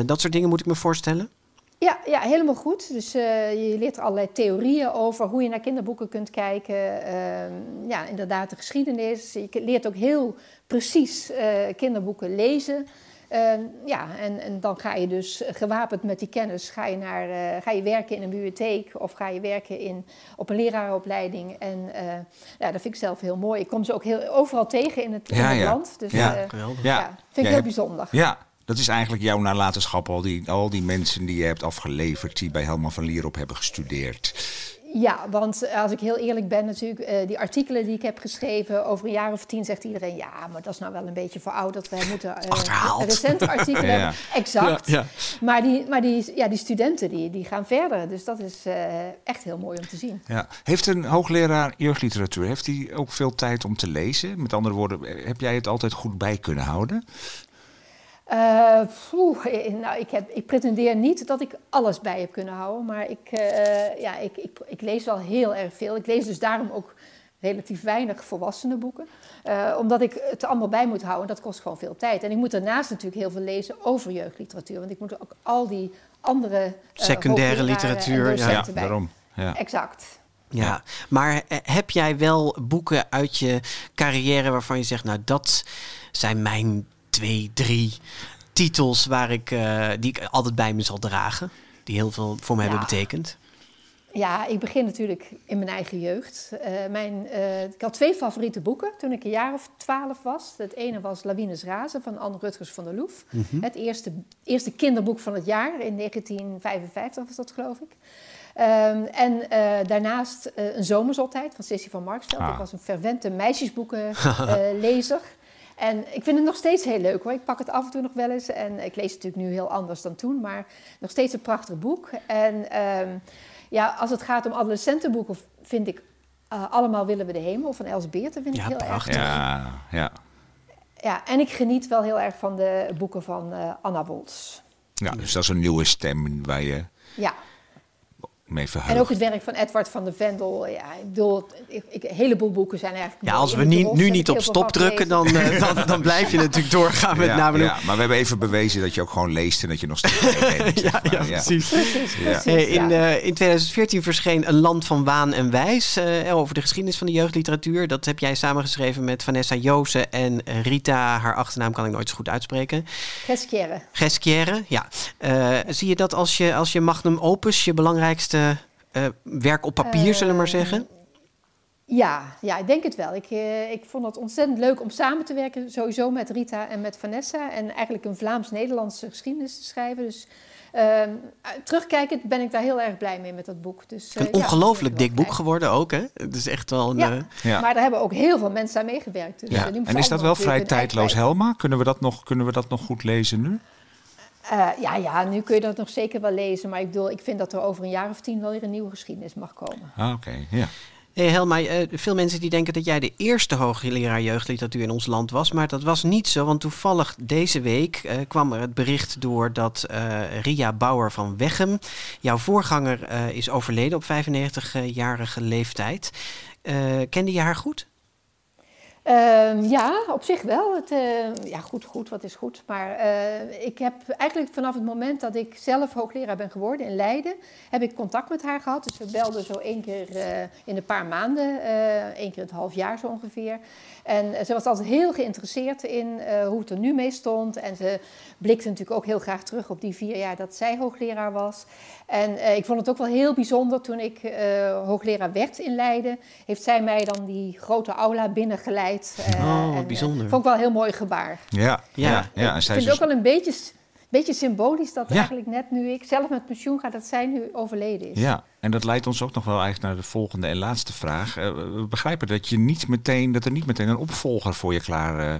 dat soort dingen moet ik me voorstellen. Ja, ja, helemaal goed. Dus uh, je leert er allerlei theorieën over hoe je naar kinderboeken kunt kijken. Uh, ja, inderdaad, de geschiedenis. Je leert ook heel precies uh, kinderboeken lezen. Ehm, ja, en, en dan ga je dus gewapend met die kennis ga je, naar, eh, ga je werken in een bibliotheek of ga je werken in, op een leraaropleiding. En ja, dat vind ik zelf heel mooi. Ik kom ze ook heel, overal tegen in het, in het ja. land. Dus ja, ja, ja, vind ik heel bijzonder. Ja, dat is eigenlijk jouw nalatenschap, al die, al die mensen die je hebt afgeleverd, die bij Helman van Lierop hebben gestudeerd. Ja, want als ik heel eerlijk ben, natuurlijk, uh, die artikelen die ik heb geschreven, over een jaar of tien zegt iedereen, ja, maar dat is nou wel een beetje verouderd. Wij moeten uh, recente (laughs) artikelen ja. Exact. Ja. Maar, die, maar die, ja, die studenten die, die gaan verder. Dus dat is uh, echt heel mooi om te zien. Ja. Heeft een hoogleraar jeugdliteratuur, heeft hij ook veel tijd om te lezen? Met andere woorden, heb jij het altijd goed bij kunnen houden? Uh, poeh, nou, ik, heb, ik pretendeer niet dat ik alles bij heb kunnen houden, maar ik, uh, ja, ik, ik, ik, lees wel heel erg veel. Ik lees dus daarom ook relatief weinig volwassene boeken, uh, omdat ik het allemaal bij moet houden. Dat kost gewoon veel tijd. En ik moet daarnaast natuurlijk heel veel lezen over jeugdliteratuur, want ik moet ook al die andere secundaire literatuur, ja, ja daarom. Ja. Exact. Ja, maar heb jij wel boeken uit je carrière waarvan je zegt, nou dat zijn mijn twee, drie titels waar ik, uh, die ik altijd bij me zal dragen. Die heel veel voor me ja. hebben betekend. Ja, ik begin natuurlijk in mijn eigen jeugd. Uh, mijn, uh, ik had twee favoriete boeken toen ik een jaar of twaalf was. Het ene was Lawines Razen van Anne Rutgers van der Loef. Mm -hmm. Het eerste, eerste kinderboek van het jaar in 1955 was dat, geloof ik. Um, en uh, daarnaast Een zomerzotheid van Sissy van Marksveld. Ah. Ik was een fervente meisjesboekenlezer. (laughs) En ik vind het nog steeds heel leuk hoor. Ik pak het af en toe nog wel eens. En ik lees het natuurlijk nu heel anders dan toen. Maar nog steeds een prachtig boek. En um, ja, als het gaat om adolescentenboeken, vind ik uh, Allemaal willen we de hemel van Els Beerten vind ik heel prachtig. erg. Ja, ja. Ja, en ik geniet wel heel erg van de boeken van uh, Anna Woltz. Ja, dus dat is een nieuwe stem waar je ja. Mee. En ook het werk van Edward van de Vendel. Ja, ik bedoel, ik, ik, een heleboel boeken zijn eigenlijk... Ja, als we niet, nu niet op stop drukken, dan, uh, dan, dan blijf je natuurlijk doorgaan met ja, namelijk... Ja, maar we hebben even bewezen dat je ook gewoon leest en dat je nog steeds (laughs) bent. ja, ja, precies. precies, precies hey, in, uh, in 2014 verscheen Een Land van Waan en Wijs uh, over de geschiedenis van de jeugdliteratuur. Dat heb jij samengeschreven met Vanessa Joosen en Rita. Haar achternaam kan ik nooit zo goed uitspreken. Geschiere. Geschiere, ja. zie je dat als je, als je magnum opus, je belangrijkste... Uh, werk op papier, uh, zullen we maar zeggen? Ja, ja, ik denk het wel. Ik, uh, ik vond het ontzettend leuk om samen te werken, sowieso met Rita en met Vanessa. En eigenlijk een Vlaams-Nederlandse geschiedenis te schrijven. Dus terugkijkend ben ik daar heel erg blij mee met dat boek. Dus, een ongelooflijk dik boek geworden ook, hè? Het is echt wel een... Ja, ja. maar daar hebben ook heel veel mensen aan meegewerkt. Dus, ja. En is dat wel vrij tijdloos, Helma? Kunnen we, dat nog, kunnen we dat nog goed lezen nu? Uh, ja, ja, nu kun je dat nog zeker wel lezen. Maar ik bedoel, ik vind dat er over een jaar of tien wel weer een nieuwe geschiedenis mag komen. Ah, oké, okay. ja. Hey Helma, uh, veel mensen die denken dat jij de eerste hoogleraar jeugdliteratuur in ons land was. Maar dat was niet zo, want toevallig deze week uh, kwam er het bericht door dat Ria Bauer van Weghem, jouw voorganger, is overleden op 95-jarige leeftijd. kende je haar goed? Uh, ja, op zich wel. Het, uh, ja, goed, goed, wat is goed. Maar uh, ik heb eigenlijk vanaf het moment dat ik zelf hoogleraar ben geworden in Leiden, heb ik contact met haar gehad. Dus we belden zo één keer uh, in een paar maanden, één keer in het half jaar zo ongeveer. En ze was altijd heel geïnteresseerd in hoe het er nu mee stond. En ze blikte natuurlijk ook heel graag terug op die vier jaar dat zij hoogleraar was. En ik vond het ook wel heel bijzonder toen ik hoogleraar werd in Leiden. Heeft zij mij dan die grote aula binnengeleid. oh, en, bijzonder. vond ik wel een heel mooi gebaar. Ja, ja. ja, ja. En ik vind het ook wel een beetje, beetje symbolisch dat ja. eigenlijk net nu ik zelf met pensioen ga, dat zij nu overleden is. Ja, en dat leidt ons ook nog wel eigenlijk naar de volgende en laatste vraag. Uh, we begrijpen dat, je niet meteen, dat er niet meteen een opvolger voor je klaar uh,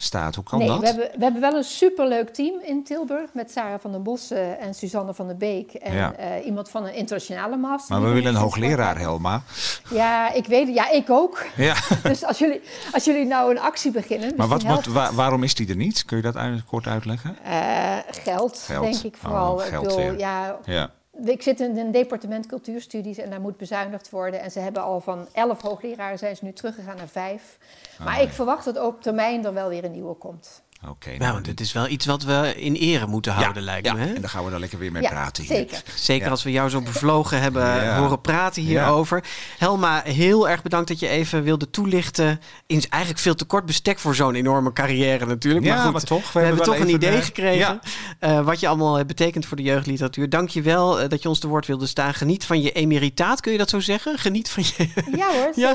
staat. Hoe kan nee, dat? We hebben, we hebben wel een superleuk team in Tilburg met Sarah van der Bossen en Suzanne van der Beek en Ja. eh, iemand van een internationale master. Maar we willen een hoogleraar, Helma. Ja, ik weet het. Ja, ik ook. Ja. (laughs) Dus als jullie, als jullie nou een actie beginnen. Maar wat, wat, waarom is die er niet? Kun je dat uit- kort uitleggen? Eh, geld, Geld. denk ik vooral. Oh, ik, geld bedoel, weer. ja, Ja. Ik zit in een departement cultuurstudies en daar moet bezuinigd worden. En ze hebben al van elf hoogleraren zijn ze nu teruggegaan naar vijf. Maar Ah, ik verwacht dat op termijn er wel weer een nieuwe komt. Oké. Ja, want het is wel iets wat we in ere moeten houden, lijkt ja, me. Hè? en daar gaan we dan lekker weer mee Ja, praten hier. zeker. Zeker Ja. als we jou zo bevlogen hebben Ja. horen praten hierover. Helma, heel erg bedankt dat je even wilde toelichten. In eigenlijk veel te kort bestek voor zo'n enorme carrière natuurlijk. Ja, maar goed, maar toch, we we, hebben toch een idee gekregen. eh, wat je allemaal betekent voor de jeugdliteratuur. Dank je wel eh, dat je ons te woord wilde staan. Geniet van je emeritaat, kun je dat zo zeggen? Geniet van je... Ja hoor, (laughs) Ja,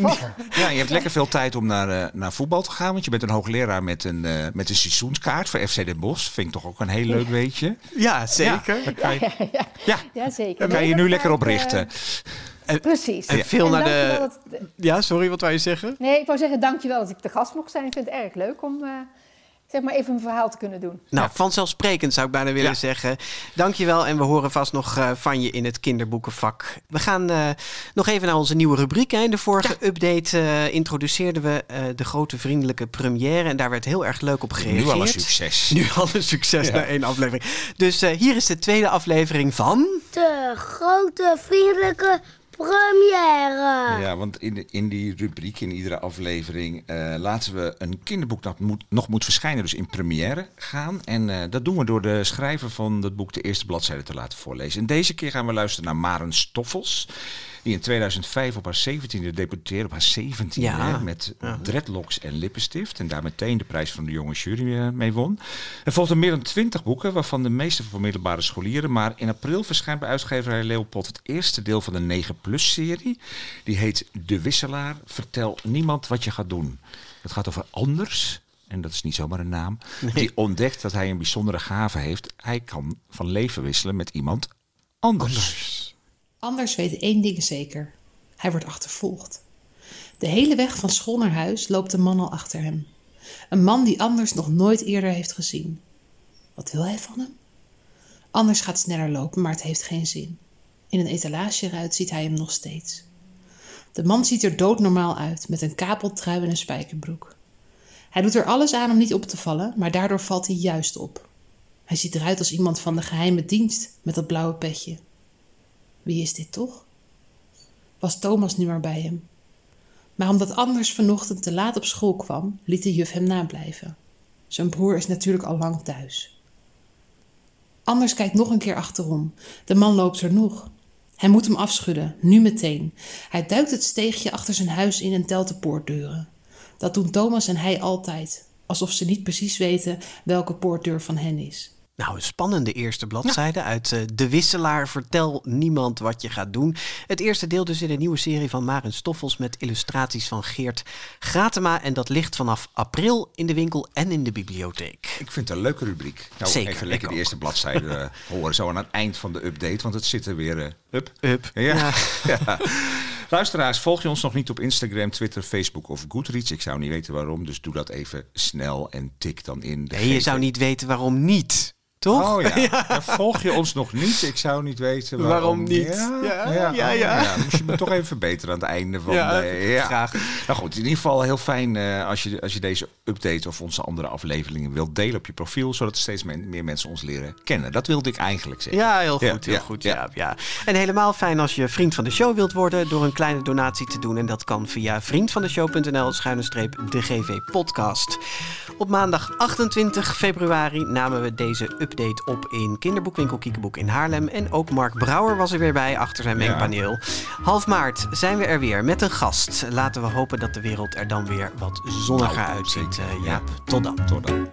wel. Ja, je hebt lekker veel tijd om naar, eh, naar voetbal te gaan. Want je bent een hoogleraar met een, eh, met een seizoenskaart voor FC Den Bosch. Vind ik toch ook een heel leuk weetje. Ja, zeker. Ja, kan je, Ja, (laughs) ja, ja, ja, zeker. daar kan Nee, je nu lekker op richten. eh, precies. En veel naar de- Ja, sorry, wat wou je zeggen? Nee, ik wou zeggen dankjewel dat ik de gast mocht zijn. Ik vind het erg leuk om eh, zeg maar even een verhaal te kunnen doen. Nou, vanzelfsprekend zou ik bijna willen Ja. zeggen. Dankjewel en we horen vast nog eh, van je in het kinderboekenvak. We gaan eh, nog even naar onze nieuwe rubriek. Hè. In de vorige update eh, introduceerden we eh, de grote vriendelijke première. En daar werd heel erg leuk op gereageerd. Nu al een succes. (laughs) Nu al een succes Ja. na één aflevering. Dus eh, hier is de tweede aflevering van... De grote vriendelijke première. Ja, want in, de, in die rubriek, in iedere aflevering, eh, laten we een kinderboek dat moet, nog moet verschijnen, dus in première gaan. En eh, dat doen we door de schrijver van dat boek de eerste bladzijde te laten voorlezen. En deze keer gaan we luisteren naar Maren Stoffels, die in 2005 op haar 17e debuteerde, op haar 17e, Ja. hè, met dreadlocks en lippenstift. En daar meteen de prijs van de jonge jury eh, mee won. Er volgden meer dan 20 boeken, waarvan de meeste voor middelbare scholieren. Maar in april verschijnt bij uitgeverij Leopold het eerste deel van de 9-plus-serie. Die heet De Wisselaar. Vertel niemand wat je gaat doen. Het gaat over Anders. En dat is niet zomaar een naam. Die ontdekt dat hij een bijzondere gave heeft. Hij kan van leven wisselen met iemand anders. Anders weet één ding zeker. Hij wordt achtervolgd. De hele weg van school naar huis loopt een man al achter hem. Een man die Anders nog nooit eerder heeft gezien. Wat wil hij van hem? Anders gaat sneller lopen, maar het heeft geen zin. In een etalageruit ziet hij hem nog steeds. De man ziet er doodnormaal uit, met een kapeltrui en een spijkerbroek. Hij doet er alles aan om niet op te vallen, maar daardoor valt hij juist op. Hij ziet eruit als iemand van de geheime dienst met dat blauwe petje. Wie is dit toch? Was Thomas nu maar bij hem? Maar omdat Anders vanochtend te laat op school kwam, liet de juf hem nablijven. Zijn broer is natuurlijk al lang thuis. Anders kijkt nog een keer achterom. De man loopt er nog. Hij moet hem afschudden, nu meteen. Hij duikt het steegje achter zijn huis in en telt de poortdeuren. Dat doen Thomas en hij altijd, alsof ze niet precies weten welke poortdeur van hen is. Nou, een spannende eerste bladzijde uit eh, De Wisselaar. Vertel niemand wat je gaat doen. Het eerste deel dus in de nieuwe serie van Maren Stoffels... met illustraties van Geert Gratema. En dat ligt vanaf april in de winkel en in de bibliotheek. Ik vind het een leuke rubriek. Nou, Zeker, even lekker de eerste bladzijde eh, (laughs) horen. Zo aan het eind van de update, want het zit er weer eh, up. Up. Ja. Ja. (laughs) Ja. Luisteraars, volg je ons nog niet op Instagram, Twitter, Facebook of Goodreads? Ik zou niet weten waarom, dus doe dat even snel en tik dan in. De Nee, je zou niet weten waarom niet. Toch? Oh (laughs) ja. Ja, volg je ons nog niet? Ik zou niet weten waarom, Waarom niet? Ja, Ja, ja, ja, oh, ja. Moest je me toch even verbeteren aan het einde van Ja, de... Ja, graag. Nou goed, in ieder geval heel fijn eh, als, je, als je deze update of onze andere afleveringen wilt delen op je profiel, zodat steeds men- meer mensen ons leren kennen. Dat wilde ik eigenlijk zeggen. Ja, heel goed, heel ja, goed. ja. Ja. Ja, En helemaal fijn als je vriend van de show wilt worden door een kleine donatie te doen. En dat kan via vriendvandeshow.nl schuine streep de GV podcast. Op maandag 28 februari namen we deze update op in kinderboekwinkel Kiekeboek in Haarlem. En ook Mark Brouwer was er weer bij achter zijn Ja. mengpaneel. Half maart zijn we er weer met een gast. Laten we hopen dat de wereld er dan weer wat zonniger Nou, uitziet. ja. Jaap, tot dan. Tot dan.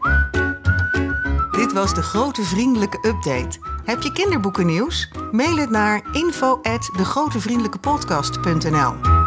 Dit was de grote vriendelijke update. Heb je kinderboekennieuws? Mail het naar info@degrotevriendelijkepodcast.nl.